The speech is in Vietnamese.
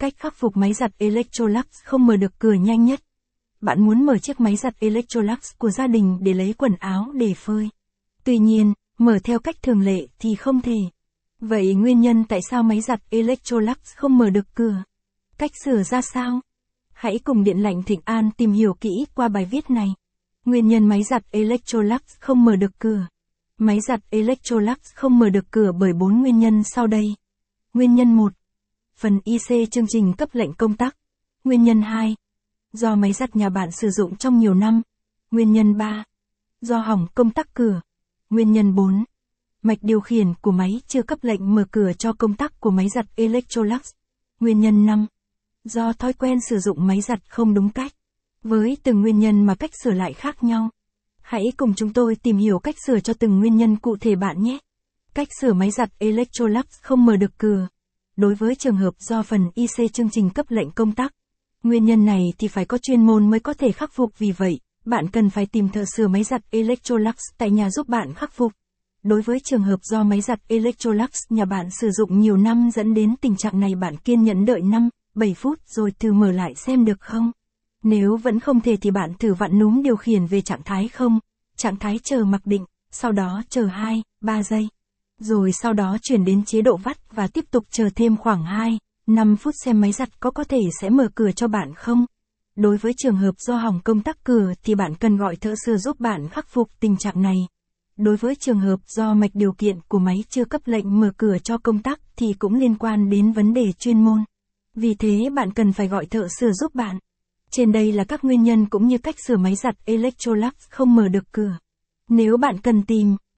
Cách khắc phục máy giặt Electrolux không mở được cửa nhanh nhất. Bạn muốn mở chiếc máy giặt Electrolux của gia đình để lấy quần áo để phơi. Tuy nhiên, mở theo cách thường lệ thì không thể. Vậy nguyên nhân tại sao máy giặt Electrolux không mở được cửa? Cách sửa ra sao? Hãy cùng Điện lạnh Thịnh An tìm hiểu kỹ qua bài viết này. Nguyên nhân máy giặt Electrolux không mở được cửa. Máy giặt Electrolux không mở được cửa bởi 4 nguyên nhân sau đây. Nguyên nhân 1. Phần IC chương trình cấp lệnh công tắc. Nguyên nhân 2. Do máy giặt nhà bạn sử dụng trong nhiều năm. Nguyên nhân 3. Do hỏng công tắc cửa. Nguyên nhân 4. Mạch điều khiển của máy chưa cấp lệnh mở cửa cho công tắc của máy giặt Electrolux. Nguyên nhân 5. Do thói quen sử dụng máy giặt không đúng cách. Với từng nguyên nhân mà cách sửa lại khác nhau. Hãy cùng chúng tôi tìm hiểu cách sửa cho từng nguyên nhân cụ thể bạn nhé. Cách sửa máy giặt Electrolux không mở được cửa. Đối với trường hợp do phần IC chương trình cấp lệnh công tắc, nguyên nhân này thì phải có chuyên môn mới có thể khắc phục vì vậy, bạn cần phải tìm thợ sửa máy giặt Electrolux tại nhà giúp bạn khắc phục. Đối với trường hợp do máy giặt Electrolux nhà bạn sử dụng nhiều năm dẫn đến tình trạng này bạn kiên nhẫn đợi 5, 7 phút rồi thử mở lại xem được không? Nếu vẫn không thể thì bạn thử vặn núm điều khiển về trạng thái không, trạng thái chờ mặc định, sau đó chờ 2, 3 giây. Rồi sau đó chuyển đến chế độ vắt và tiếp tục chờ thêm khoảng 2, 5 phút xem máy giặt có có thể sẽ mở cửa cho bạn không. Đối với trường hợp do hỏng công tắc cửa thì bạn cần gọi thợ sửa giúp bạn khắc phục tình trạng này. Đối với trường hợp do mạch điều kiện của máy chưa cấp lệnh mở cửa cho công tắc thì cũng liên quan đến vấn đề chuyên môn. Vì thế bạn cần phải gọi thợ sửa giúp bạn. Trên đây là các nguyên nhân cũng như cách sửa máy giặt Electrolux không mở được cửa. Nếu bạn cần tìm